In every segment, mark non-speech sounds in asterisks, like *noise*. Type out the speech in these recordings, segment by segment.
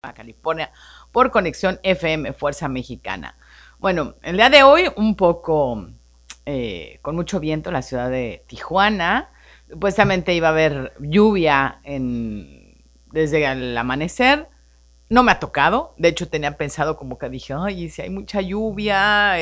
California, por conexión FM Fuerza Mexicana. Bueno, el día de hoy un poco eh, con mucho viento en la ciudad de Tijuana. Supuestamente iba a haber lluvia desde el amanecer. No me ha tocado. De hecho, tenía pensado como que dije, ay, si hay mucha lluvia,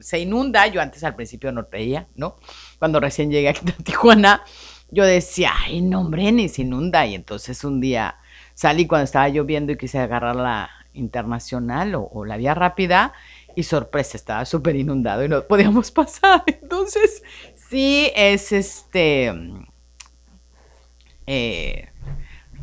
se inunda. Yo antes al principio no creía, ¿no? Cuando recién llegué aquí a Tijuana, yo decía, ay, no, hombre, ni se inunda. Y entonces un día Salí cuando estaba lloviendo y quise agarrar la internacional o, la vía rápida y sorpresa, estaba súper inundado y no podíamos *laughs* pasar. Entonces, sí es este eh,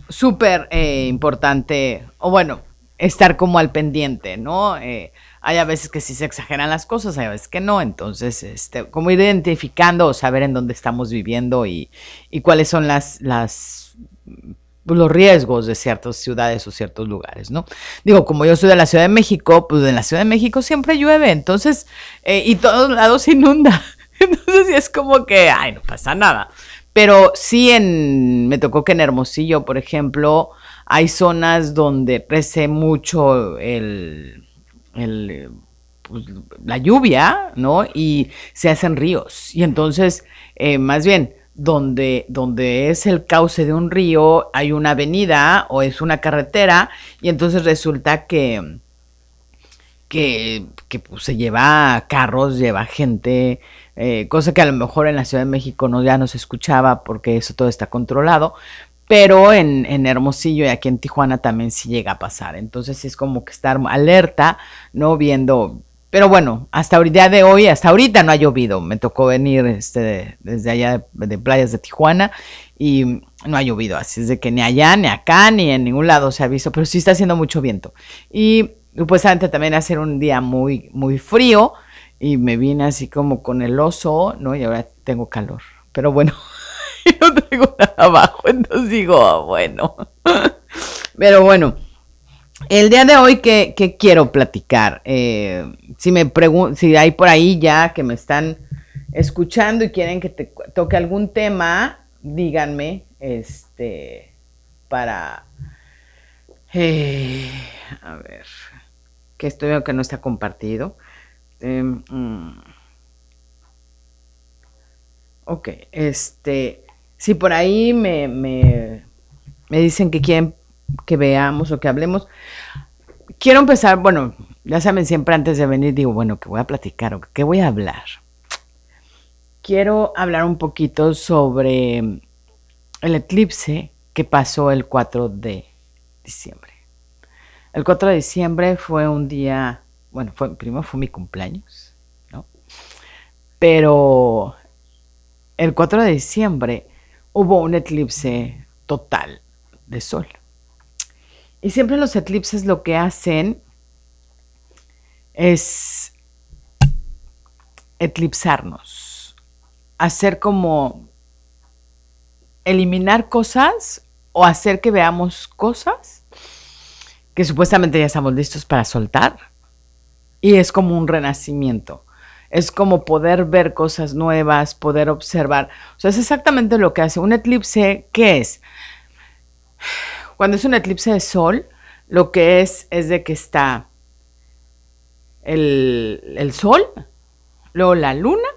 súper eh, importante, o bueno, estar como al pendiente, ¿no? Eh, hay a veces que sí se exageran las cosas, hay a veces que no, entonces, este, como ir identificando o saber en dónde estamos viviendo y, y cuáles son las, las los riesgos de ciertas ciudades o ciertos lugares, ¿no? Digo, como yo soy de la Ciudad de México, pues en la Ciudad de México siempre llueve, entonces, eh, y todos lados se inunda. *laughs* Entonces es como que, ay, no pasa nada. Pero sí en, me tocó que en Hermosillo, por ejemplo, hay zonas donde crece mucho el, pues, la lluvia, ¿no? Y se hacen ríos. Y entonces, eh, más bien, donde, donde es el cauce de un río, hay una avenida o es una carretera, y entonces resulta que, que, pues, se lleva carros, lleva gente, eh, cosa que a lo mejor en la Ciudad de México no, ya no se escuchaba porque eso todo está controlado, pero en, en, Hermosillo y aquí en Tijuana también sí llega a pasar. Entonces es como que estar alerta, ¿no? Viendo, pero bueno, hasta el día de hoy, hasta ahorita no ha llovido. Me tocó venir este, desde allá de, playas de Tijuana y no ha llovido. Así es de que ni allá, ni acá, ni en ningún lado se ha visto, pero sí está haciendo mucho viento. Y supuestamente también ser un día muy, muy frío y me vine así como con el oso, ¿no? Y ahora tengo calor. Pero bueno, *laughs* no tengo nada abajo, entonces digo, ah, bueno. *laughs* Pero bueno. El día de hoy, ¿qué, quiero platicar? Eh, si me si hay por ahí ya que me están escuchando y quieren que te toque algún tema, díganme, este, para, eh, a ver, que estoy viendo que no está compartido. Em, mm. ok, este, si por ahí me, me, me dicen que quieren que veamos o que hablemos. Quiero empezar, bueno, ya saben, siempre antes de venir digo, bueno, ¿qué voy a platicar o qué voy a hablar? Quiero hablar un poquito sobre el eclipse que pasó el 4 de diciembre. El 4 de diciembre fue un día, bueno, fue, primero fue mi cumpleaños, ¿no? Pero el 4 de diciembre hubo un eclipse total de sol. Y siempre los eclipses lo que hacen es eclipsarnos, hacer como eliminar cosas o hacer que veamos cosas que supuestamente ya estamos listos para soltar. Y es como un renacimiento. Es como poder ver cosas nuevas, poder observar. O sea, es exactamente lo que hace un eclipse. ¿Qué es? Cuando es un eclipse de sol, lo que es es de que está el, sol, luego la luna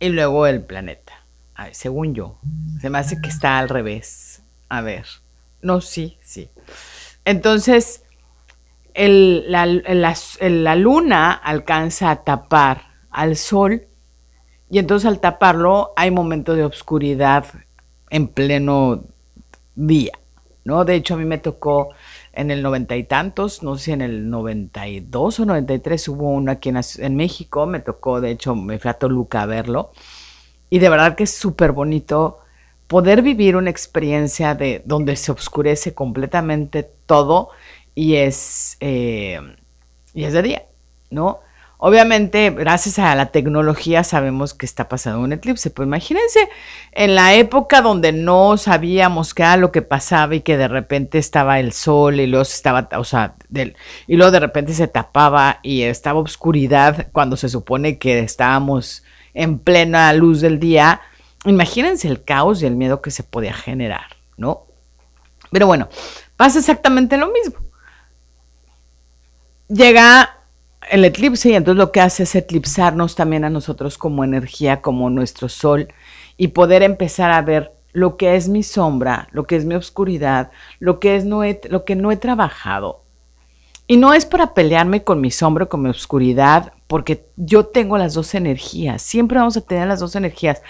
y luego el planeta. según yo, se me hace que está al revés. A ver, no, sí, sí. Entonces, la, la, luna alcanza a tapar al sol y entonces al taparlo hay momentos de oscuridad en pleno día. ¿No? De hecho, a mí me tocó en el noventa y tantos, no sé en el 92 o 93 hubo uno aquí en, en, México, me tocó, de hecho, me fui a Toluca a verlo. Y de verdad que es súper bonito poder vivir una experiencia de donde se oscurece completamente todo y es, eh, y es de día, ¿no? Obviamente, gracias a la tecnología sabemos que está pasando un eclipse. Pues imagínense en la época donde no sabíamos qué era lo que pasaba y que de repente estaba el sol y luego estaba, o sea, y luego de repente se tapaba y estaba oscuridad cuando se supone que estábamos en plena luz del día. Imagínense el caos y el miedo que se podía generar, ¿no? Pero bueno, pasa exactamente lo mismo. llega el eclipse y entonces lo que hace es eclipsarnos también a nosotros como energía, como nuestro sol y poder empezar a ver lo que es mi sombra, lo que es mi oscuridad, lo que es no lo que no he trabajado. Y no es para pelearme con mi sombra con mi oscuridad, porque yo tengo las dos energías, siempre vamos a tener las dos energías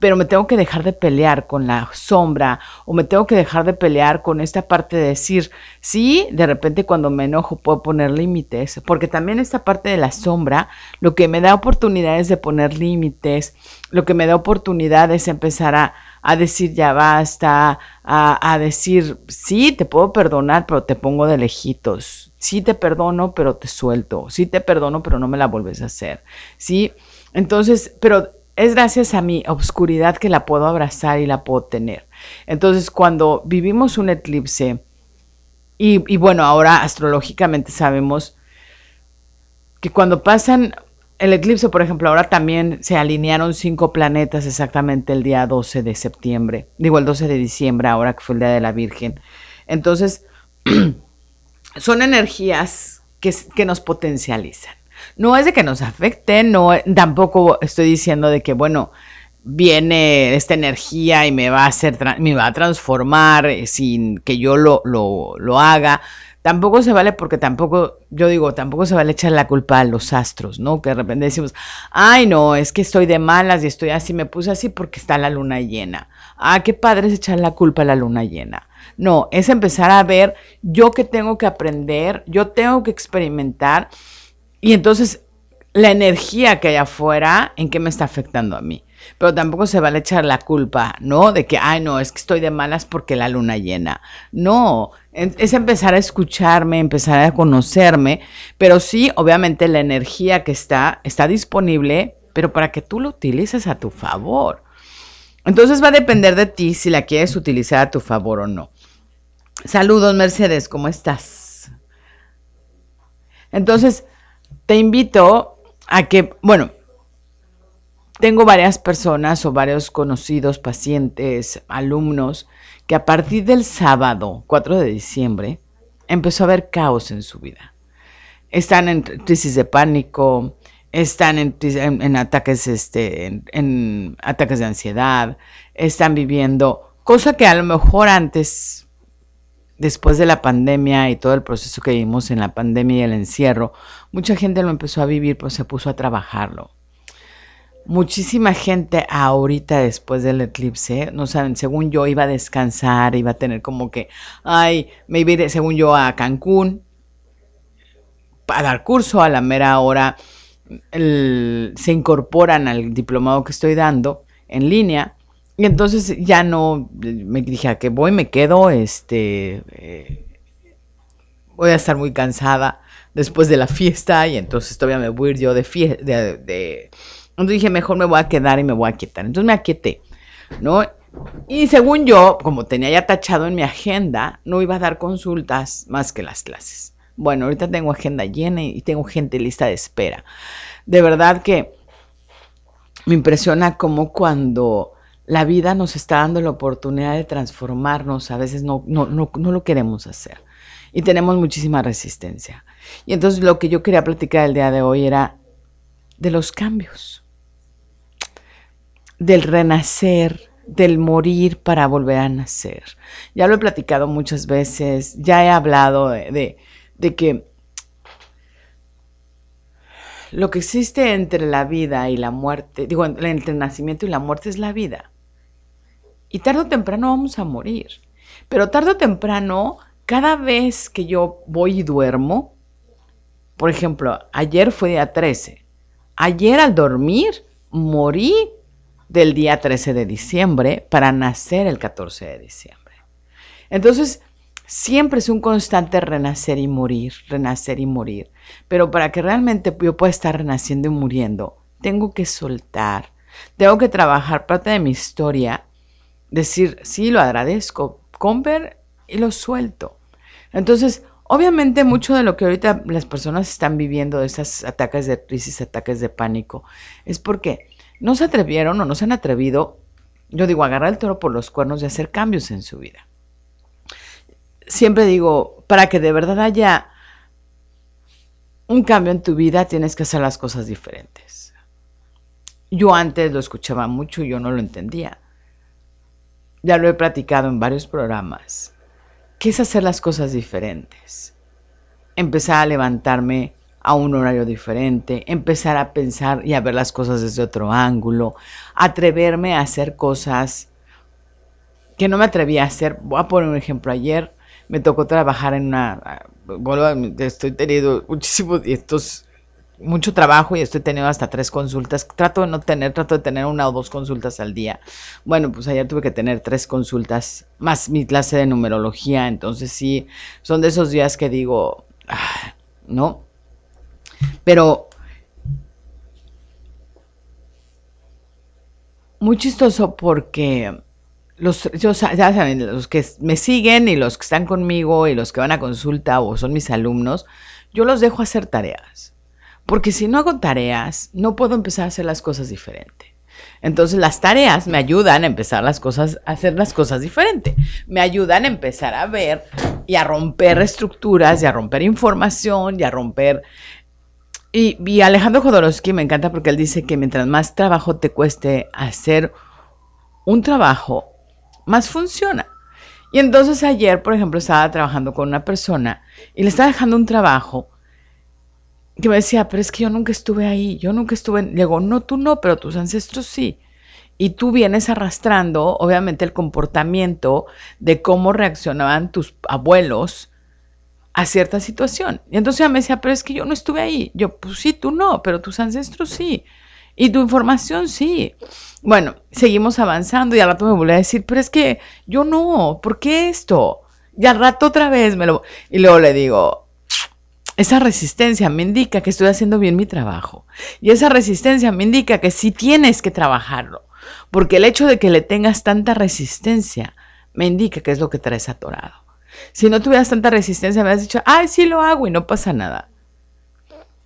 pero me tengo que dejar de pelear con la sombra o me tengo que dejar de pelear con esta parte de decir, sí, de repente cuando me enojo puedo poner límites, porque también esta parte de la sombra lo que me da oportunidades de poner límites, lo que me da oportunidad es empezar a, decir ya basta, a, a, decir, sí, te puedo perdonar, pero te pongo de lejitos, sí te perdono, pero te suelto, sí te perdono, pero no me la vuelves a hacer, sí. Entonces, pero es gracias a mi obscuridad que la puedo abrazar y la puedo tener. Entonces, cuando vivimos un eclipse, y, bueno, ahora astrológicamente sabemos que cuando pasan el eclipse, por ejemplo, ahora también se alinearon cinco planetas exactamente el día 12 de septiembre, digo el 12 de diciembre, ahora que fue el Día de la Virgen. Entonces, *clears throat* son energías que, que nos potencializan. No es de que nos afecte, no, tampoco estoy diciendo de que, bueno, viene esta energía y me va a hacer, me va a transformar eh, sin que yo lo, lo, haga. Tampoco se vale porque tampoco, yo digo, tampoco se vale echar la culpa a los astros, ¿no? Que de repente decimos, ay, no, es que estoy de malas y estoy así, me puse así porque está la luna llena. Ah, qué padre es echar la culpa a la luna llena. No, es empezar a ver yo que tengo que aprender, yo tengo que experimentar y entonces la energía que hay afuera, ¿en qué me está afectando a mí? Pero tampoco se vale echar la culpa, ¿no? De que, ay, no, es que estoy de malas porque la luna llena. No, es empezar a escucharme, empezar a conocerme, pero sí, obviamente la energía que está, está disponible, pero para que tú lo utilices a tu favor. Entonces va a depender de ti si la quieres utilizar a tu favor o no. Saludos, Mercedes, ¿cómo estás? Entonces, te invito a que, bueno, tengo varias personas o varios conocidos, pacientes, alumnos, que a partir del sábado 4 de diciembre empezó a haber caos en su vida. Están en crisis de pánico, están en, ataques, este, en ataques de ansiedad, están viviendo, cosa que a lo mejor antes después de la pandemia y todo el proceso que vimos en la pandemia y el encierro, mucha gente lo empezó a vivir, pues se puso a trabajarlo. Muchísima gente ahorita después del eclipse, no saben, según yo iba a descansar, iba a tener como que, ay, me iba según yo a Cancún a dar curso a la mera hora, se incorporan al diplomado que estoy dando en línea y entonces ya no, me dije, a que voy, me quedo, este, eh, voy a estar muy cansada después de la fiesta y entonces todavía me voy a ir yo de fiesta, de, entonces dije, mejor me voy a quedar y me voy a quietar. Entonces me aquieté, ¿no? Y según yo, como tenía ya tachado en mi agenda, no iba a dar consultas más que las clases. Bueno, ahorita tengo agenda llena y tengo gente lista de espera. De verdad que me impresiona como cuando la vida nos está dando la oportunidad de transformarnos, a veces no, no, no, no lo queremos hacer y tenemos muchísima resistencia. Y entonces lo que yo quería platicar el día de hoy era de los cambios, del renacer, del morir para volver a nacer. Ya lo he platicado muchas veces, ya he hablado de, de, que lo que existe entre la vida y la muerte, digo, entre el nacimiento y la muerte es la vida. Y tarde o temprano vamos a morir. Pero tarde o temprano, cada vez que yo voy y duermo, por ejemplo, ayer fue día 13. Ayer al dormir morí del día 13 de diciembre para nacer el 14 de diciembre. Entonces, siempre es un constante renacer y morir, renacer y morir. Pero para que realmente yo pueda estar renaciendo y muriendo, tengo que soltar, tengo que trabajar parte de mi historia decir, sí, lo agradezco, ver y lo suelto. Entonces, obviamente mucho de lo que ahorita las personas están viviendo, de ataques de crisis, ataques de pánico, es porque no se atrevieron o no se han atrevido, yo digo, agarrar el toro por los cuernos y hacer cambios en su vida. Siempre digo, para que de verdad haya un cambio en tu vida tienes que hacer las cosas diferentes. Yo antes lo escuchaba mucho y yo no lo entendía. Ya lo he platicado en varios programas. ¿Qué es hacer las cosas diferentes? Empezar a levantarme a un horario diferente, empezar a pensar y a ver las cosas desde otro ángulo, atreverme a hacer cosas que no me atrevía a hacer. Voy a poner un ejemplo. Ayer me tocó trabajar en una... Estoy teniendo muchísimos... Y estos mucho trabajo y estoy teniendo hasta tres consultas. Trato de no tener, trato de tener una o dos consultas al día. Bueno, pues ayer tuve que tener tres consultas más mi clase de numerología. Entonces sí, son de esos días que digo, ah, ¿no? Pero muy chistoso porque los, ya saben, los que me siguen y los que están conmigo y los que van a consulta o son mis alumnos, yo los dejo hacer tareas. Porque si no hago tareas, no puedo empezar a hacer las cosas diferente. Entonces las tareas me ayudan a empezar las cosas, a hacer las cosas diferente. Me ayudan a empezar a ver y a romper estructuras y a romper información y a romper y, Alejandro Jodorowsky me encanta porque él dice que mientras más trabajo te cueste hacer un trabajo, más funciona. Y entonces ayer, por ejemplo, estaba trabajando con una persona y le estaba dejando un trabajo que me decía, pero es que yo nunca estuve ahí, yo nunca estuve, le digo, no, tú no, pero tus ancestros sí. Y tú vienes arrastrando, obviamente, el comportamiento de cómo reaccionaban tus abuelos a cierta situación. Y entonces ella me decía, pero es que yo no estuve ahí. Yo, pues sí, tú no, pero tus ancestros sí. Y tu información sí. Bueno, seguimos avanzando y al rato me volví a decir, pero es que yo no, ¿por qué esto? Y al rato otra vez me lo... Y luego le digo, esa resistencia me indica que estoy haciendo bien mi trabajo. Y esa resistencia me indica que sí tienes que trabajarlo. Porque el hecho de que le tengas tanta resistencia me indica que es lo que traes atorado. Si no tuvieras tanta resistencia, me has dicho, ay, sí lo hago y no pasa nada.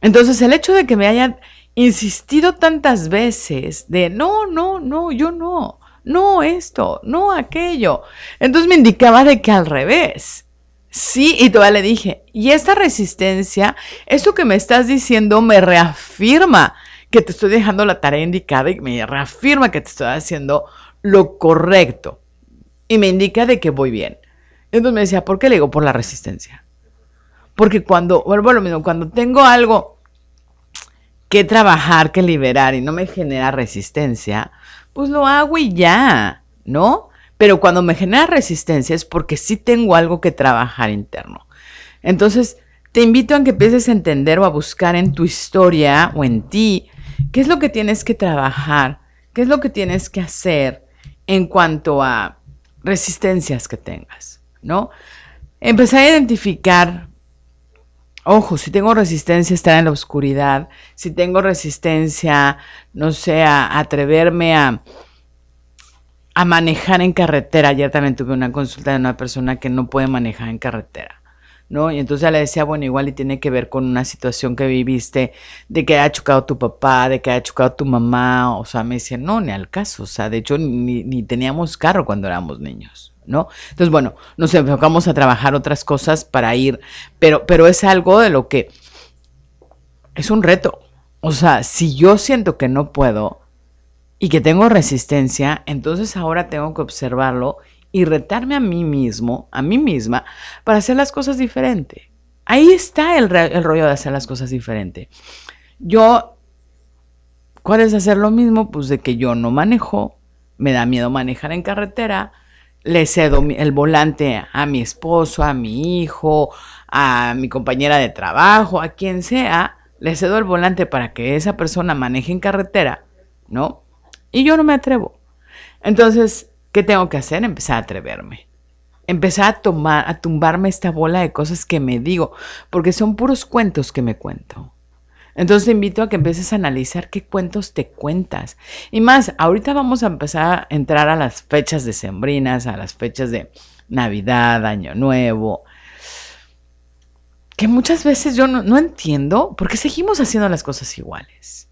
Entonces, el hecho de que me hayan insistido tantas veces de, no, no, no, yo no, no esto, no aquello, entonces me indicaba de que al revés. Sí, y todavía le dije, y esta resistencia, esto que me estás diciendo me reafirma que te estoy dejando la tarea indicada y me reafirma que te estoy haciendo lo correcto. Y me indica de que voy bien. Entonces me decía, ¿por qué le digo? Por la resistencia. Porque cuando, vuelvo a lo mismo, cuando tengo algo que trabajar, que liberar y no me genera resistencia, pues lo hago y ya, ¿no? Pero cuando me genera resistencia es porque sí tengo algo que trabajar interno. Entonces, te invito a que empieces a entender o a buscar en tu historia o en ti qué es lo que tienes que trabajar, qué es lo que tienes que hacer en cuanto a resistencias que tengas. ¿no? Empecé a identificar, ojo, si tengo resistencia a estar en la oscuridad, si tengo resistencia, no sé, a, atreverme a, a manejar en carretera. Ayer también tuve una consulta de una persona que no puede manejar en carretera. ¿no? Y entonces le decía, bueno, igual y tiene que ver con una situación que viviste, de que haya chocado tu papá, de que haya chocado tu mamá, o sea, me decía, no, ni al caso, o sea, de hecho ni, ni teníamos carro cuando éramos niños, ¿no? Entonces, bueno, nos enfocamos a trabajar otras cosas para ir, pero, pero es algo de lo que es un reto. O sea, si yo siento que no puedo y que tengo resistencia, entonces ahora tengo que observarlo y retarme a mí mismo, a mí misma, para hacer las cosas diferente. Ahí está el, rollo de hacer las cosas diferente. Yo, ¿cuál es hacer lo mismo? Pues de que yo no manejo, me da miedo manejar en carretera, le cedo el volante a mi esposo, a mi hijo, a mi compañera de trabajo, a quien sea, le cedo el volante para que esa persona maneje en carretera, ¿no? Y yo no me atrevo. Entonces, ¿qué tengo que hacer? Empezar a atreverme. Empezar a tomar, a tumbarme esta bola de cosas que me digo, porque son puros cuentos que me cuento. Entonces te invito a que empieces a analizar qué cuentos te cuentas. Y más, ahorita vamos a empezar a entrar a las fechas decembrinas, a las fechas de Navidad, Año Nuevo. Que muchas veces yo no, no entiendo por qué seguimos haciendo las cosas iguales.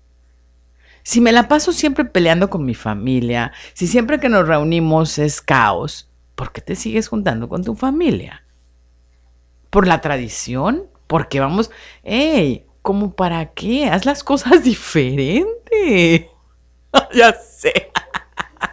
Si me la paso siempre peleando con mi familia, si siempre que nos reunimos es caos, ¿por qué te sigues juntando con tu familia? ¿Por la tradición? Porque vamos, hey, ¿Cómo para qué? Haz las cosas *laughs* diferente. *laughs* ya sé.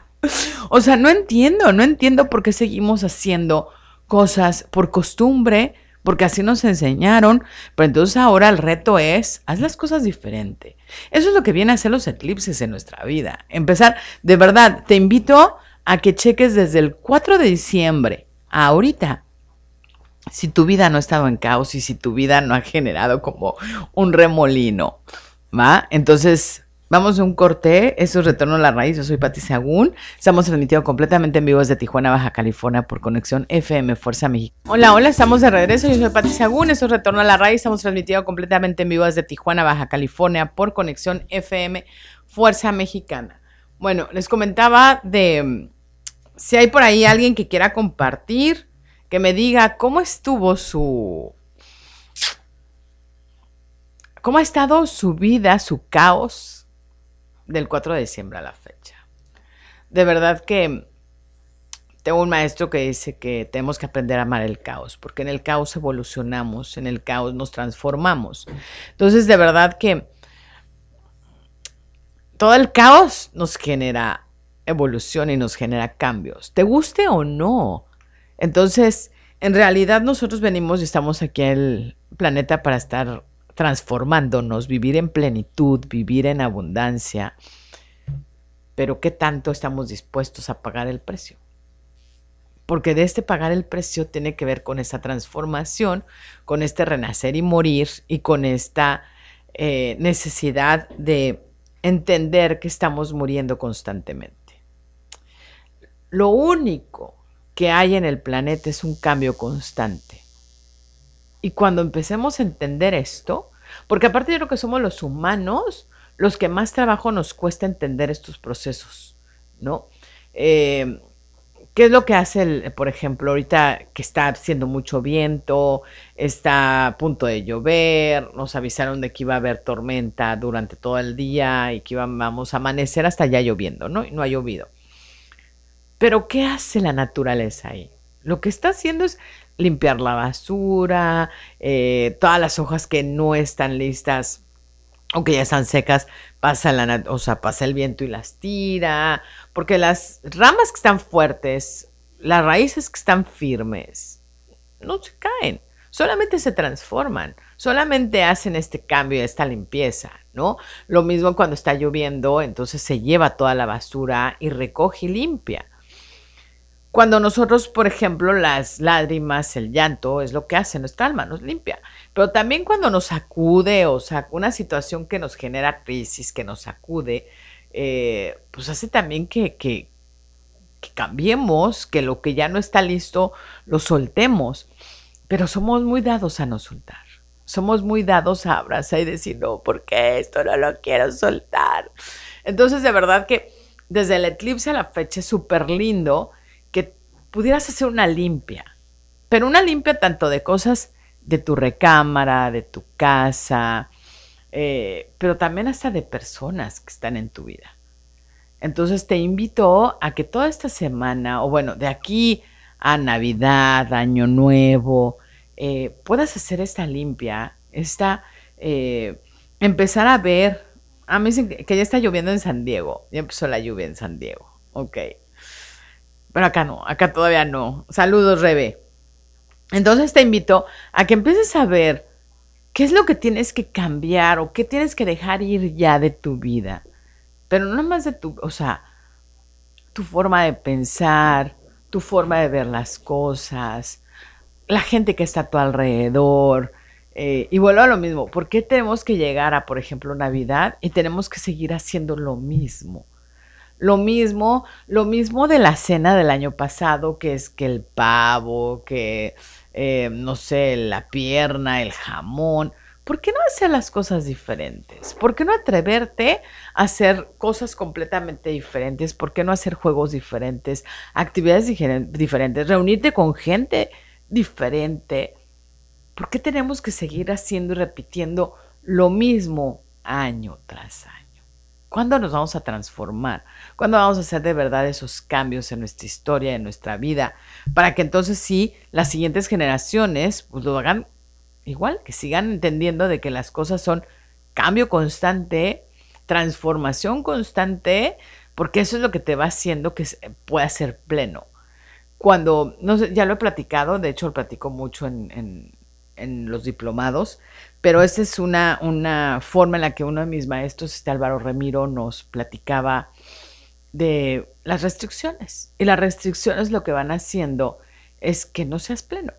*laughs* o sea, no entiendo, no entiendo por qué seguimos haciendo cosas por costumbre, porque así nos enseñaron, pero entonces ahora el reto es, haz las cosas diferente. Eso es lo que viene a hacer los eclipses en nuestra vida. Empezar, de verdad, te invito a que cheques desde el 4 de diciembre a ahorita si tu vida no ha estado en caos y si tu vida no ha generado como un remolino, ¿va? Entonces, vamos a un corte, eso es Retorno a la Raíz, yo soy Pati Sagún, estamos transmitiendo completamente en vivo desde Tijuana, Baja California, por conexión FM Fuerza México. Hola, hola, estamos de regreso, yo soy Pati Sagún, eso es Retorno a la Raíz, estamos transmitiendo completamente en vivo desde Tijuana, Baja California, por conexión FM Fuerza Mexicana. Bueno, les comentaba de mm, si hay por ahí alguien que quiera compartir que me diga cómo estuvo su... ¿Cómo ha estado su vida, su caos del 4 de diciembre a la fecha? De verdad que tengo un maestro que dice que tenemos que aprender a amar el caos, porque en el caos evolucionamos, en el caos nos transformamos. Entonces, de verdad que todo el caos nos genera evolución y nos genera cambios, te guste o no. Entonces, en realidad nosotros venimos y estamos aquí en el planeta para estar transformándonos, vivir en plenitud, vivir en abundancia. Pero ¿qué tanto estamos dispuestos a pagar el precio? Porque de este pagar el precio tiene que ver con esa transformación, con este renacer y morir y con esta eh, necesidad de entender que estamos muriendo constantemente. Lo único que hay en el planeta es un cambio constante. Y cuando empecemos a entender esto, porque aparte yo creo que somos los humanos los que más trabajo nos cuesta entender estos procesos, ¿no? Eh, ¿Qué es lo que hace, el, por ejemplo, ahorita que está haciendo mucho viento, está a punto de llover, nos avisaron de que iba a haber tormenta durante todo el día y que íbamos a amanecer hasta ya lloviendo, ¿no? Y no ha llovido. Pero ¿qué hace la naturaleza ahí? Lo que está haciendo es limpiar la basura, eh, todas las hojas que no están listas o que ya están secas, pasa, la, o sea, pasa el viento y las tira, porque las ramas que están fuertes, las raíces que están firmes, no se caen, solamente se transforman, solamente hacen este cambio, esta limpieza, ¿no? Lo mismo cuando está lloviendo, entonces se lleva toda la basura y recoge y limpia. Cuando nosotros, por ejemplo, las lágrimas, el llanto, es lo que hace nuestra alma, nos limpia. Pero también cuando nos sacude, o sea, una situación que nos genera crisis, que nos sacude, eh, pues hace también que, que, que cambiemos, que lo que ya no está listo, lo soltemos. Pero somos muy dados a no soltar. Somos muy dados a abrazar y decir, no, porque esto no lo quiero soltar. Entonces, de verdad que desde el eclipse a la fecha es súper lindo pudieras hacer una limpia, pero una limpia tanto de cosas de tu recámara, de tu casa, eh, pero también hasta de personas que están en tu vida. Entonces te invito a que toda esta semana, o bueno, de aquí a Navidad, Año Nuevo, eh, puedas hacer esta limpia, esta, eh, empezar a ver, a mí dicen que ya está lloviendo en San Diego, ya empezó la lluvia en San Diego, ok. Pero acá no, acá todavía no. Saludos, Rebe. Entonces te invito a que empieces a ver qué es lo que tienes que cambiar o qué tienes que dejar ir ya de tu vida. Pero no más de tu, o sea, tu forma de pensar, tu forma de ver las cosas, la gente que está a tu alrededor. Eh, y vuelvo a lo mismo, ¿por qué tenemos que llegar a, por ejemplo, Navidad y tenemos que seguir haciendo lo mismo? Lo mismo, lo mismo de la cena del año pasado, que es que el pavo, que, eh, no sé, la pierna, el jamón. ¿Por qué no hacer las cosas diferentes? ¿Por qué no atreverte a hacer cosas completamente diferentes? ¿Por qué no hacer juegos diferentes, actividades diferentes, reunirte con gente diferente? ¿Por qué tenemos que seguir haciendo y repitiendo lo mismo año tras año? ¿Cuándo nos vamos a transformar? ¿Cuándo vamos a hacer de verdad esos cambios en nuestra historia, en nuestra vida? Para que entonces sí, las siguientes generaciones pues, lo hagan igual, que sigan entendiendo de que las cosas son cambio constante, transformación constante, porque eso es lo que te va haciendo que pueda ser pleno. Cuando, no ya lo he platicado, de hecho lo platico mucho en, los diplomados, pero esa es una, una forma en la que uno de mis maestros, este Álvaro Remiro, nos platicaba de las restricciones. Y las restricciones lo que van haciendo es que no seas pleno.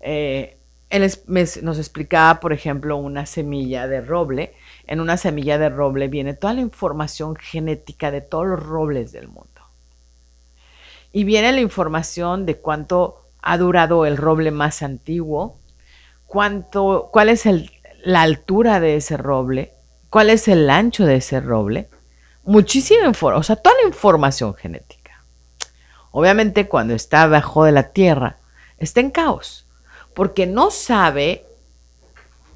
Eh, él nos explicaba, por ejemplo, una semilla de roble. En una semilla de roble viene toda la información genética de todos los robles del mundo. Y viene la información de cuánto ha durado el roble más antiguo, cuánto, cuál es la altura de ese roble, cuál es el ancho de ese roble. Muchísima información, o sea, toda la información genética. Obviamente cuando está abajo de la tierra, está en caos porque no sabe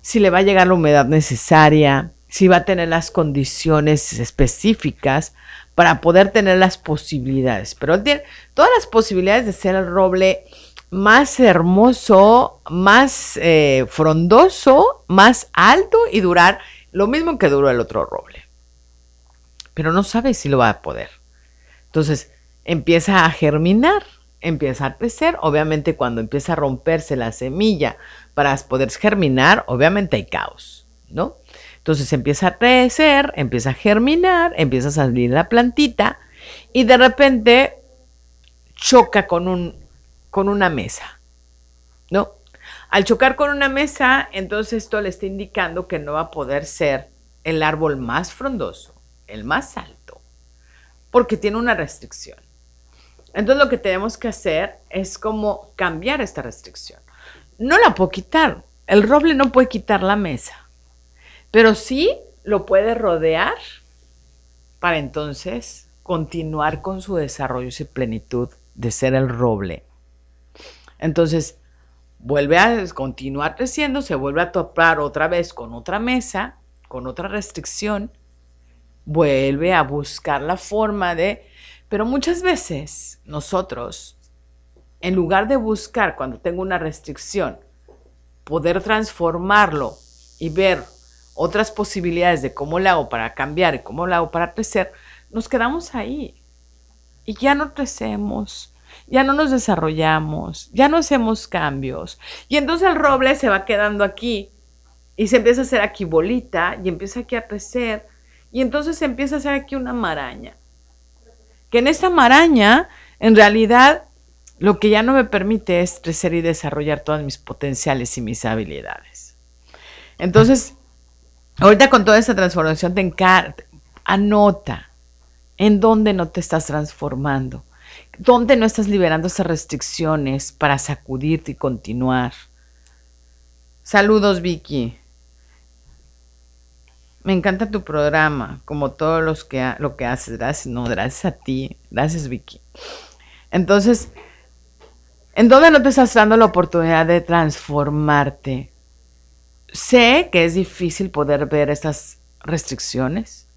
si le va a llegar la humedad necesaria, si va a tener las condiciones específicas para poder tener las posibilidades. Pero él tiene todas las posibilidades de ser el roble más hermoso, más eh, frondoso, más alto y durar lo mismo que duró el otro roble. Pero no sabe si lo va a poder. Entonces empieza a germinar empieza a crecer. Obviamente cuando empieza a romperse la semilla para poder germinar, obviamente hay caos, ¿no? Entonces empieza a crecer, empieza a germinar, empieza a salir la plantita y de repente choca con, un, con una mesa, ¿no? Al chocar con una mesa, entonces esto le está indicando que no va a poder ser el árbol más frondoso, el más alto, porque tiene una restricción. Entonces lo que tenemos que hacer es como cambiar esta restricción. No la puedo quitar. El roble no puede quitar la mesa, pero sí lo puede rodear para entonces continuar con su desarrollo y plenitud de ser el roble. Entonces, vuelve a continuar creciendo, se vuelve a topar otra vez con otra mesa, con otra restricción, vuelve a buscar la forma de pero muchas veces nosotros, en lugar de buscar cuando tengo una restricción, poder transformarlo y ver otras posibilidades de cómo lo hago para cambiar y cómo lo hago para crecer, nos quedamos ahí. Y ya no crecemos, ya no nos desarrollamos, ya no hacemos cambios. Y entonces el roble se va quedando aquí y se empieza a hacer aquí bolita y empieza aquí a crecer y entonces se empieza a hacer aquí una maraña que en esta maraña, en realidad, lo que ya no me permite es crecer y desarrollar todos mis potenciales y mis habilidades. Entonces, ahorita con toda esta transformación, te anota en dónde no te estás transformando, dónde no estás liberando esas restricciones para sacudirte y continuar. Saludos, Vicky. Me encanta tu programa, como todos los que lo que haces. Gracias, no, gracias a ti. Gracias, Vicky. Entonces, ¿en dónde no te estás dando la oportunidad de transformarte? Sé que es difícil poder ver estas restricciones,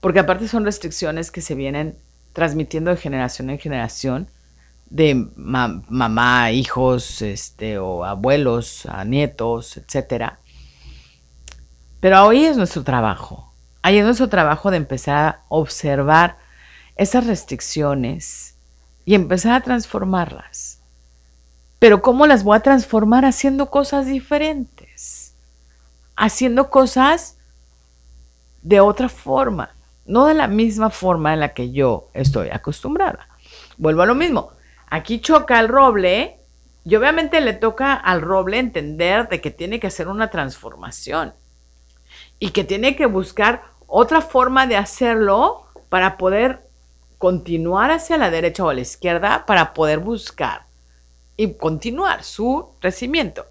porque aparte son restricciones que se vienen transmitiendo de generación en generación, de mamá, hijos, este, o abuelos, a nietos, etcétera. Pero hoy es nuestro trabajo. Ahí es nuestro trabajo de empezar a observar esas restricciones y empezar a transformarlas. Pero ¿cómo las voy a transformar haciendo cosas diferentes? Haciendo cosas de otra forma, no de la misma forma en la que yo estoy acostumbrada. Vuelvo a lo mismo. Aquí choca el roble y obviamente le toca al roble entender de que tiene que hacer una transformación y que tiene que buscar otra forma de hacerlo para poder continuar hacia la derecha o a la izquierda para poder buscar y continuar su crecimiento.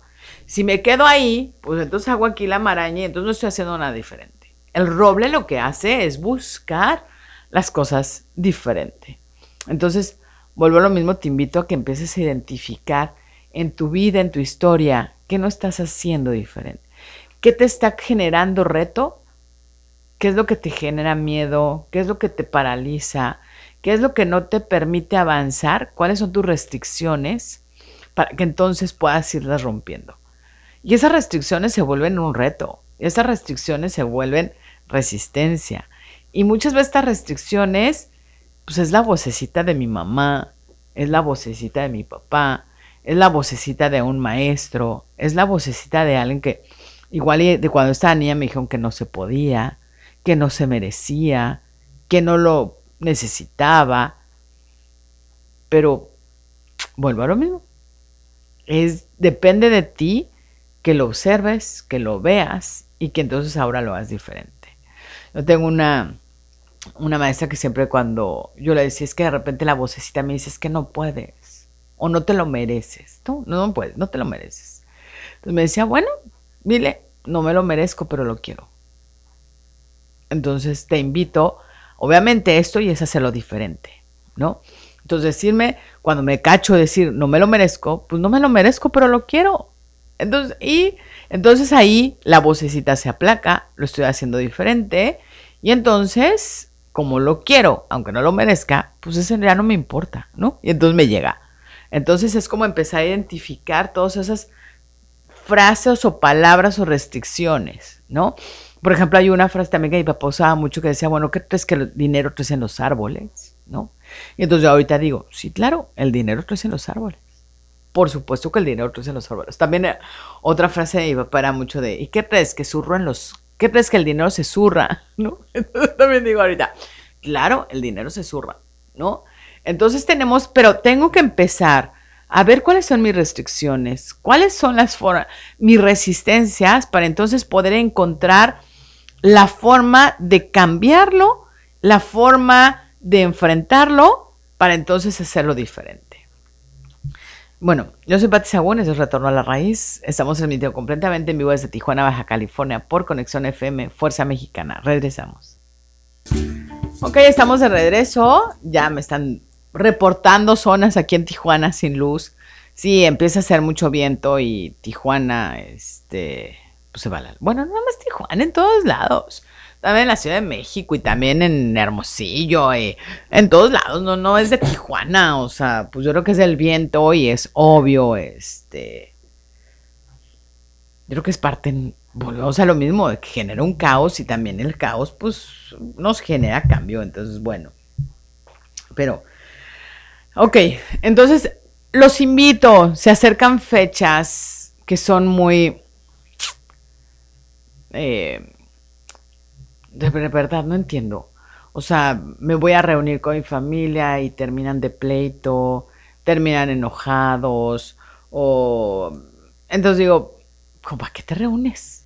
Si me quedo ahí, pues entonces hago aquí la maraña y entonces no estoy haciendo nada diferente. El roble lo que hace es buscar las cosas diferente. Entonces, vuelvo a lo mismo, te invito a que empieces a identificar en tu vida, en tu historia, qué no estás haciendo diferente. ¿Qué te está generando reto? ¿Qué es lo que te genera miedo? ¿Qué es lo que te paraliza? ¿Qué es lo que no te permite avanzar? ¿Cuáles son tus restricciones? Para que entonces puedas irlas rompiendo. Y esas restricciones se vuelven un reto, esas restricciones se vuelven resistencia. Y muchas veces estas restricciones, pues es la vocecita de mi mamá, es la vocecita de mi papá, es la vocecita de un maestro, es la vocecita de alguien que, igual de cuando estaba niña me dijeron que no se podía, que no se merecía, que no lo necesitaba. Pero vuelvo a lo mismo. Es, depende de ti que lo observes, que lo veas y que entonces ahora lo hagas diferente. Yo tengo una, una maestra que siempre cuando yo le decía es que de repente la vocecita me dice es que no puedes o no te lo mereces. No, no, puedes, no te lo mereces. Entonces me decía, bueno, dile, no me lo merezco, pero lo quiero. Entonces te invito, obviamente esto y es hacerlo diferente, ¿no? Entonces decirme, cuando me cacho decir, no me lo merezco, pues no me lo merezco, pero lo quiero. Entonces, y entonces ahí la vocecita se aplaca, lo estoy haciendo diferente, y entonces, como lo quiero, aunque no lo merezca, pues ese ya no me importa, ¿no? Y entonces me llega. Entonces es como empezar a identificar todas esas frases o palabras o restricciones, ¿no? Por ejemplo, hay una frase también que mi papá usaba mucho que decía, bueno, ¿qué crees que el dinero crece en los árboles? ¿No? Y entonces yo ahorita digo, sí, claro, el dinero crece en los árboles. Por supuesto que el dinero crece en los árboles. También eh, otra frase de mi era mucho de, ¿y qué crees que surro en los... ¿Qué crees que el dinero se zurra? *laughs* ¿No? Entonces también digo ahorita, claro, el dinero se zurra, ¿no? Entonces tenemos, pero tengo que empezar a ver cuáles son mis restricciones, cuáles son las mis resistencias para entonces poder encontrar la forma de cambiarlo, la forma de enfrentarlo para entonces hacerlo diferente. Bueno, yo soy Pati Sagún, es Retorno a la Raíz. Estamos transmitiendo completamente en vivo desde Tijuana, Baja California, por Conexión FM, Fuerza Mexicana. Regresamos. Ok, estamos de regreso. Ya me están reportando zonas aquí en Tijuana sin luz. Sí, empieza a hacer mucho viento y Tijuana, este, pues se va la... Bueno, no más Tijuana, en todos lados. También en la Ciudad de México y también en Hermosillo y en todos lados. No, no es de Tijuana, o sea, pues yo creo que es el viento y es obvio, este... Yo creo que es parte, volvemos a lo mismo, que genera un caos y también el caos, pues, nos genera cambio. Entonces, bueno. Pero, ok, entonces, los invito, se acercan fechas que son muy eh, de verdad, no entiendo. O sea, me voy a reunir con mi familia y terminan de pleito, terminan enojados, o... Entonces digo, ¿para qué te reúnes?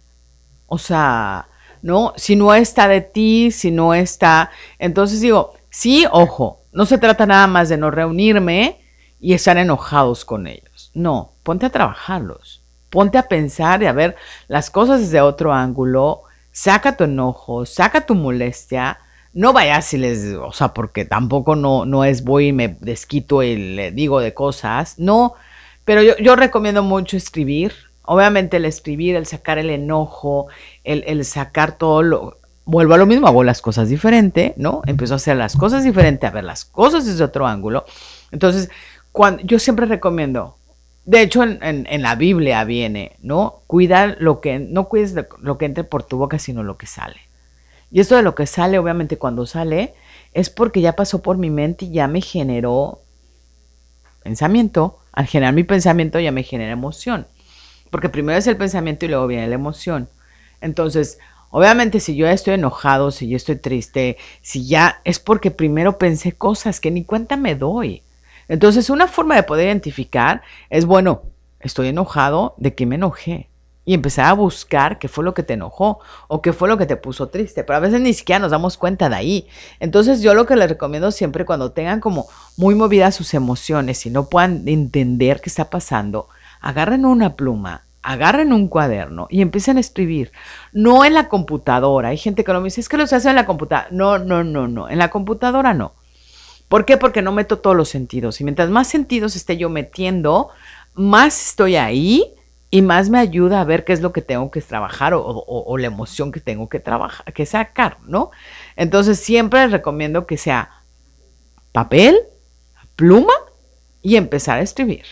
O sea, ¿no? Si no está de ti, si no está... Entonces digo, sí, ojo, no se trata nada más de no reunirme y estar enojados con ellos. No, ponte a trabajarlos ponte a pensar y a ver las cosas desde otro ángulo, saca tu enojo, saca tu molestia, no vayas y les, o sea, porque tampoco no, no es voy y me desquito y le digo de cosas, no, pero yo, yo recomiendo mucho escribir, obviamente el escribir, el sacar el enojo, el, el sacar todo lo, vuelvo a lo mismo, hago las cosas diferente, ¿no? Empiezo a hacer las cosas diferente, a ver las cosas desde otro ángulo. Entonces, cuando, yo siempre recomiendo, de hecho, en, la Biblia viene, ¿no? Cuida lo que, no cuides lo que entre por tu boca, sino lo que sale. Y esto de lo que sale, obviamente, cuando sale, es porque ya pasó por mi mente y ya me generó pensamiento. Al generar mi pensamiento ya me genera emoción. Porque primero es el pensamiento y luego viene la emoción. Entonces, obviamente, si yo estoy enojado, si yo estoy triste, si ya es porque primero pensé cosas que ni cuenta me doy. Entonces, una forma de poder identificar es, bueno, estoy enojado, ¿de qué me enojé? Y empezar a buscar qué fue lo que te enojó o qué fue lo que te puso triste. Pero a veces ni siquiera nos damos cuenta de ahí. Entonces yo lo que les recomiendo siempre cuando tengan como muy movidas sus emociones y no puedan entender qué está pasando, agarren una pluma, agarren un cuaderno y empiecen a escribir. No en la computadora. Hay gente que lo me dice, es que lo hace en la computadora. No, no, no, no. En la computadora no. ¿Por qué? Porque no meto todos los sentidos. Y mientras más sentidos esté yo metiendo, más estoy ahí y más me ayuda a ver qué es lo que tengo que trabajar o, la emoción que tengo que trabajar, que sacar, ¿no? Entonces siempre les recomiendo que sea papel, pluma y empezar a escribir.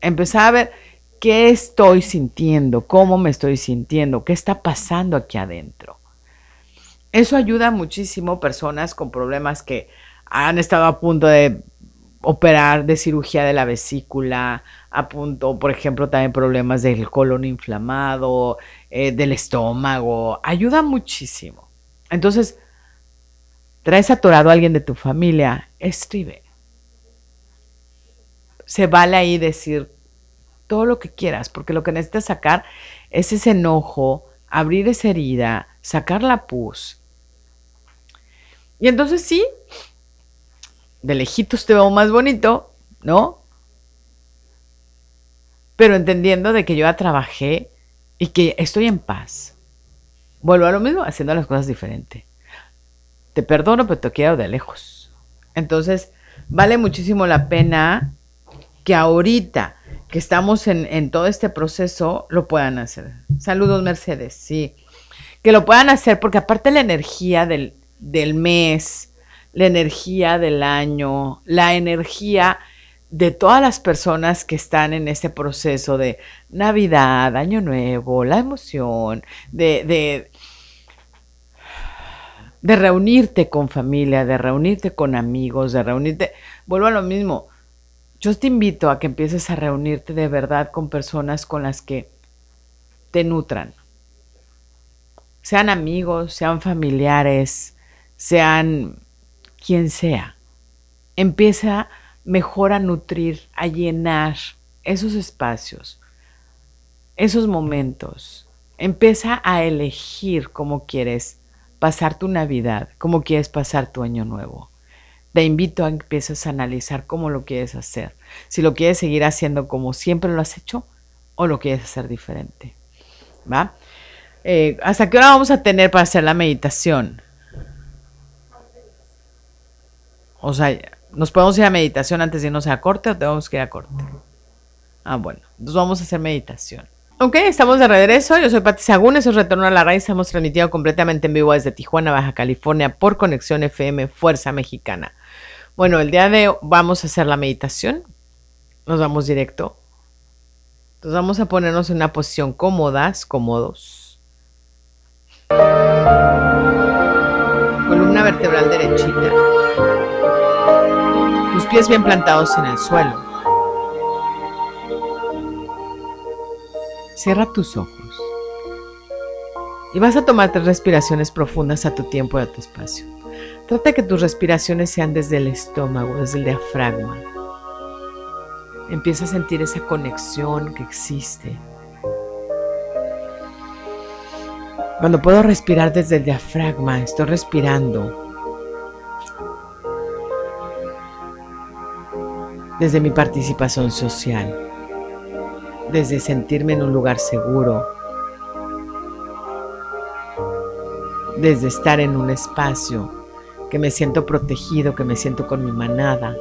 Empezar a ver qué estoy sintiendo, cómo me estoy sintiendo, qué está pasando aquí adentro. Eso ayuda muchísimo personas con problemas que han estado a punto de operar de cirugía de la vesícula, a punto, por ejemplo, también problemas del colon inflamado, eh, del estómago. Ayuda muchísimo. Entonces, traes atorado a alguien de tu familia, escribe. Se vale ahí decir todo lo que quieras, porque lo que necesitas sacar es ese enojo, abrir esa herida, sacar la pus. Y entonces sí, de lejitos te veo más bonito, ¿no? Pero entendiendo de que yo ya trabajé y que estoy en paz. Vuelvo a lo mismo, haciendo las cosas diferente. Te perdono, pero te quiero de lejos. Entonces, vale muchísimo la pena que ahorita que estamos en, en todo este proceso lo puedan hacer. Saludos, Mercedes, sí. Que lo puedan hacer porque aparte la energía del, del mes, la energía del año, la energía de todas las personas que están en este proceso de Navidad, Año Nuevo, la emoción, de, de, de reunirte con familia, de reunirte con amigos, de reunirte, vuelvo a lo mismo, yo te invito a que empieces a reunirte de verdad con personas con las que te nutran. Sean amigos, sean familiares, sean quien sea, empieza mejor a nutrir, a llenar esos espacios, esos momentos. Empieza a elegir cómo quieres pasar tu Navidad, cómo quieres pasar tu año nuevo. Te invito a que empieces a analizar cómo lo quieres hacer. Si lo quieres seguir haciendo como siempre lo has hecho o lo quieres hacer diferente. ¿Va? Eh, ¿Hasta qué hora vamos a tener para hacer la meditación? O sea, ¿nos podemos ir a meditación antes de irnos a corte o tenemos que ir a corte? Ah, bueno, entonces vamos a hacer meditación. Ok, estamos de regreso. Yo soy Pati Sagún, eso es Retorno a la Raíz. Estamos transmitiendo completamente en vivo desde Tijuana, Baja California, por Conexión FM Fuerza Mexicana. Bueno, el día de hoy vamos a hacer la meditación. Nos vamos directo. Entonces vamos a ponernos en una posición cómodas, cómodos. Columna vertebral derechita pies bien plantados en el suelo. Cierra tus ojos y vas a tomar tres respiraciones profundas a tu tiempo y a tu espacio. Trata que tus respiraciones sean desde el estómago, desde el diafragma. Empieza a sentir esa conexión que existe. Cuando puedo respirar desde el diafragma, estoy respirando desde mi participación social, desde sentirme en un lugar seguro, desde estar en un espacio que me siento protegido, que me siento con mi manada.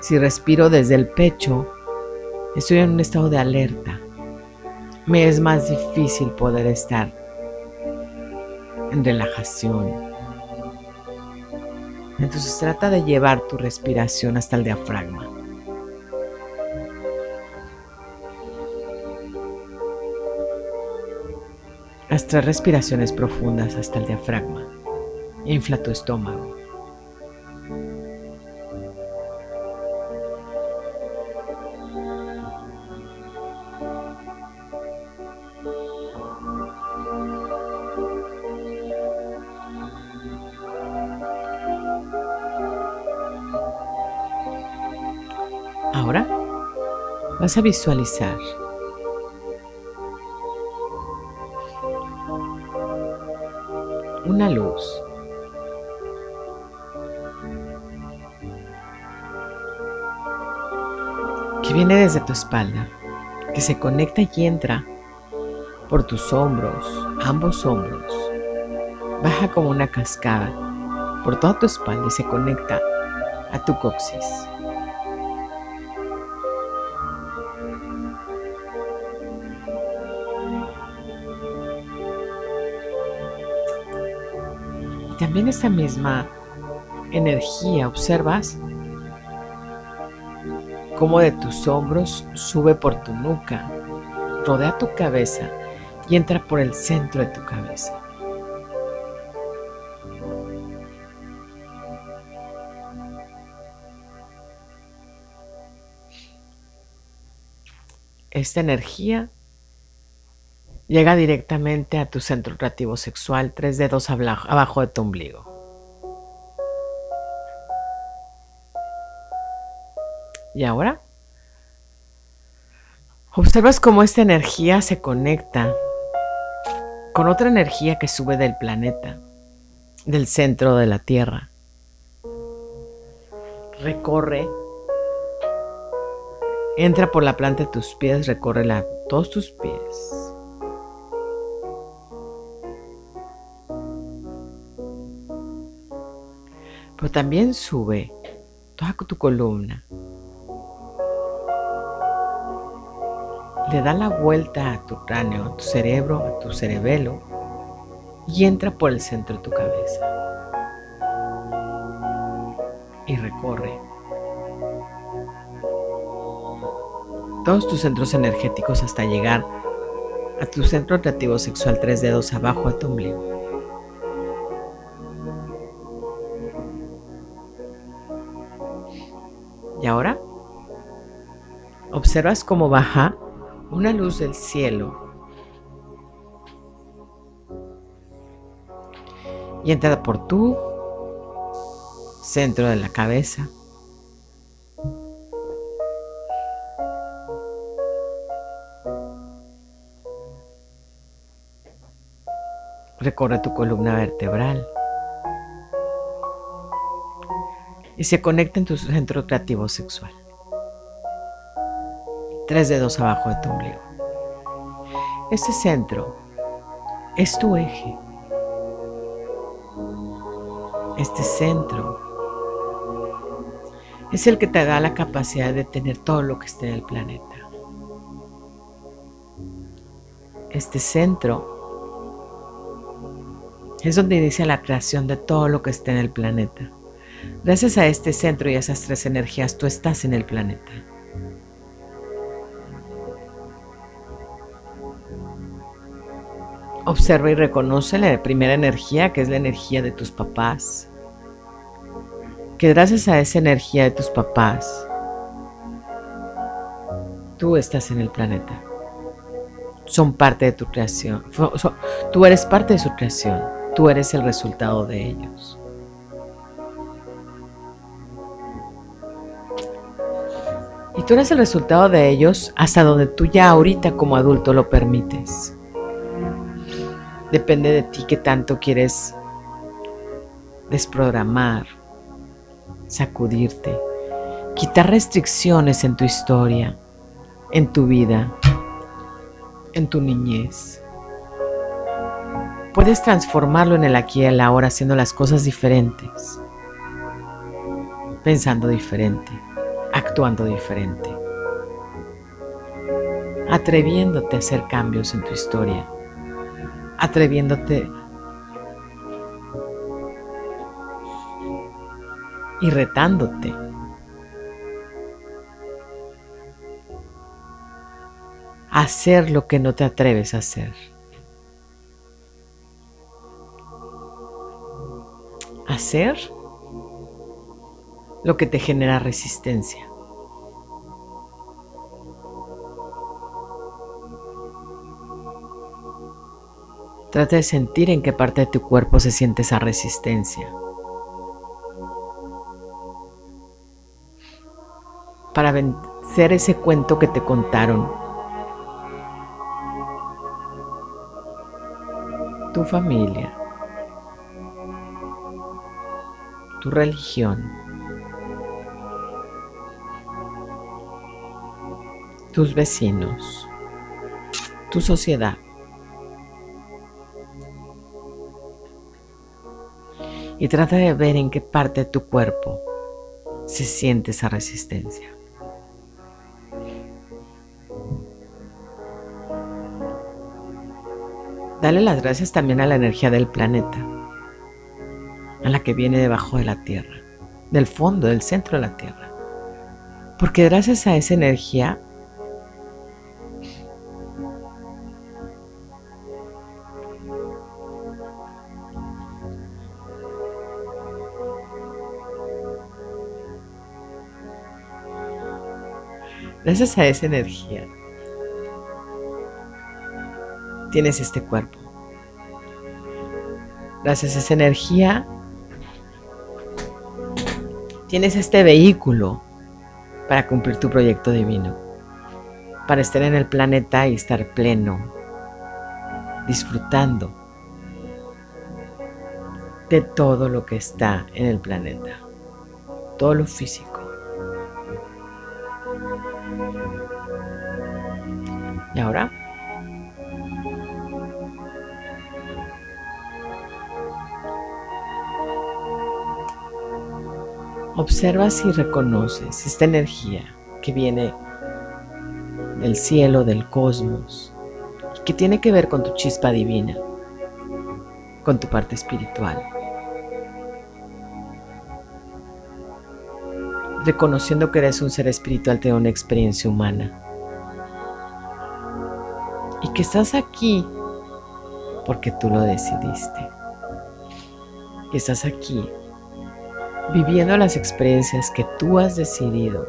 Si respiro desde el pecho, estoy en un estado de alerta. Me es más difícil poder estar en relajación, entonces trata de llevar tu respiración hasta el diafragma. Haz tres respiraciones profundas hasta el diafragma. Infla tu estómago. Vas a visualizar. Una luz. Que viene desde tu espalda, que se conecta y entra por tus hombros, ambos hombros, baja como una cascada por toda tu espalda y se conecta a tu coxis. También esa misma energía, observas cómo de tus hombros sube por tu nuca, rodea tu cabeza y entra por el centro de tu cabeza. Esta energía llega directamente a tu centro creativo sexual, tres dedos abajo de tu ombligo. ¿Y ahora? Observas cómo esta energía se conecta con otra energía que sube del planeta, del centro de la Tierra. Recorre, entra por la planta de tus pies, recorre la, todos tus pies. Pero también sube toda tu columna, le da la vuelta a tu cráneo, a tu cerebro, a tu cerebelo y entra por el centro de tu cabeza. Y recorre todos tus centros energéticos hasta llegar a tu centro creativo sexual tres dedos abajo a tu ombligo. Observas cómo baja una luz del cielo. Y entra por tu centro de la cabeza. Recorre tu columna vertebral. Y se conecta en tu centro creativo sexual tres dedos abajo de tu ombligo. Este centro es tu eje. Este centro es el que te da la capacidad de tener todo lo que esté en el planeta. Este centro es donde inicia la creación de todo lo que esté en el planeta. Gracias a este centro y a esas tres energías, tú estás en el planeta. Observa y reconoce la primera energía, que es la energía de tus papás. Que gracias a esa energía de tus papás, tú estás en el planeta. Son parte de tu creación. Tú eres parte de su creación. Tú eres el resultado de ellos. Y tú eres el resultado de ellos hasta donde tú ya ahorita como adulto lo permites. Depende de ti qué tanto quieres desprogramar, sacudirte, quitar restricciones en tu historia, en tu vida, en tu niñez. Puedes transformarlo en el aquí y el ahora haciendo las cosas diferentes, pensando diferente, actuando diferente, atreviéndote a hacer cambios en tu historia atreviéndote y retándote. A hacer lo que no te atreves a hacer. Hacer lo que te genera resistencia. Trata de sentir en qué parte de tu cuerpo se siente esa resistencia. Para vencer ese cuento que te contaron. Tu familia. Tu religión. Tus vecinos. Tu sociedad. Y trata de ver en qué parte de tu cuerpo se siente esa resistencia. Dale las gracias también a la energía del planeta, a la que viene debajo de la Tierra, del fondo, del centro de la Tierra. Porque gracias a esa energía Gracias a esa energía tienes este cuerpo. Gracias a esa energía tienes este vehículo para cumplir tu proyecto divino, para estar en el planeta y estar pleno, disfrutando de todo lo que está en el planeta, todo lo físico. Observas y reconoces esta energía que viene del cielo, del cosmos, y que tiene que ver con tu chispa divina, con tu parte espiritual. Reconociendo que eres un ser espiritual de una experiencia humana y que estás aquí porque tú lo decidiste. Que estás aquí viviendo las experiencias que tú has decidido.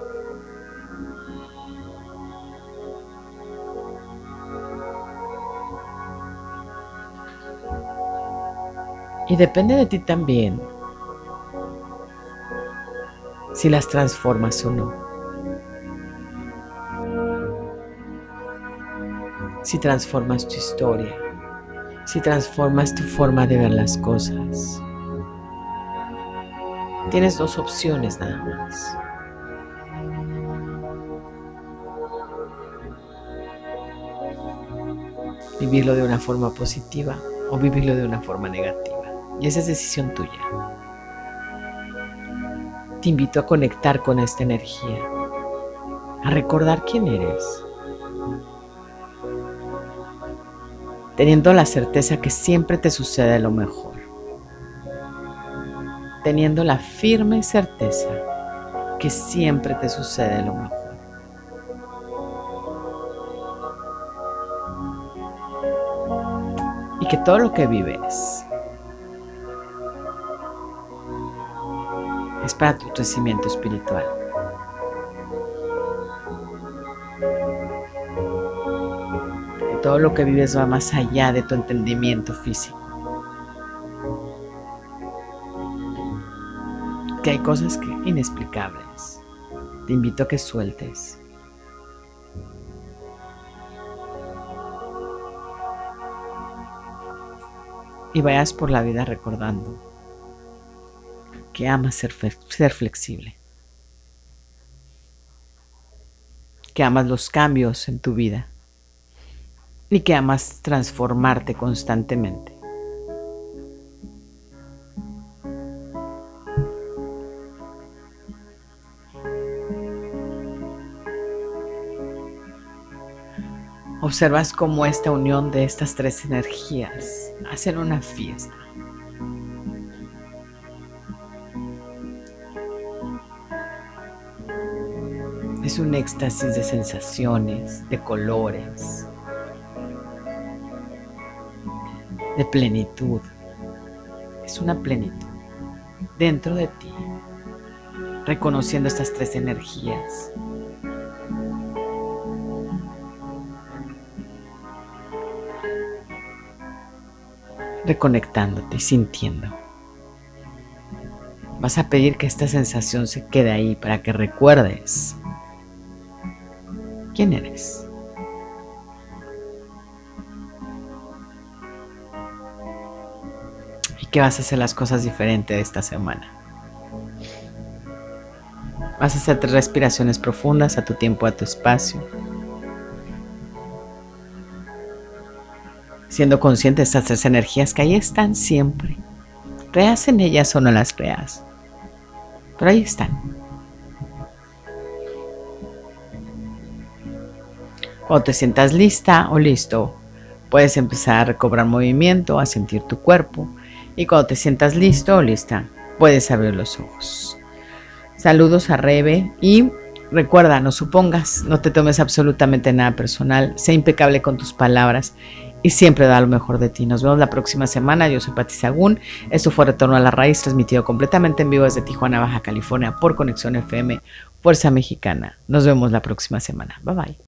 Y depende de ti también si las transformas o no. Si transformas tu historia, si transformas tu forma de ver las cosas. Tienes dos opciones nada más. Vivirlo de una forma positiva o vivirlo de una forma negativa. Y esa es decisión tuya. Te invito a conectar con esta energía, a recordar quién eres, teniendo la certeza que siempre te sucede lo mejor teniendo la firme certeza que siempre te sucede lo mejor. Y que todo lo que vives es para tu crecimiento espiritual. Que todo lo que vives va más allá de tu entendimiento físico. Que hay cosas que inexplicables. Te invito a que sueltes. Y vayas por la vida recordando que amas ser, ser flexible. Que amas los cambios en tu vida. Y que amas transformarte constantemente. Observas cómo esta unión de estas tres energías hacen una fiesta. Es un éxtasis de sensaciones, de colores, de plenitud. Es una plenitud dentro de ti, reconociendo estas tres energías reconectándote y sintiendo. Vas a pedir que esta sensación se quede ahí para que recuerdes quién eres. Y que vas a hacer las cosas diferentes esta semana. Vas a hacer respiraciones profundas a tu tiempo, a tu espacio siendo consciente de estas tres energías que ahí están siempre. Creas en ellas o no las creas, pero ahí están. Cuando te sientas lista o listo, puedes empezar a recobrar movimiento, a sentir tu cuerpo y cuando te sientas listo o lista, puedes abrir los ojos. Saludos a Rebe y recuerda, no supongas, no te tomes absolutamente nada personal, sé impecable con tus palabras y siempre da lo mejor de ti. Nos vemos la próxima semana. Yo soy Pati Sagún. Esto fue Retorno a la Raíz, transmitido completamente en vivo desde Tijuana, Baja California, por Conexión FM, Fuerza Mexicana. Nos vemos la próxima semana. Bye bye.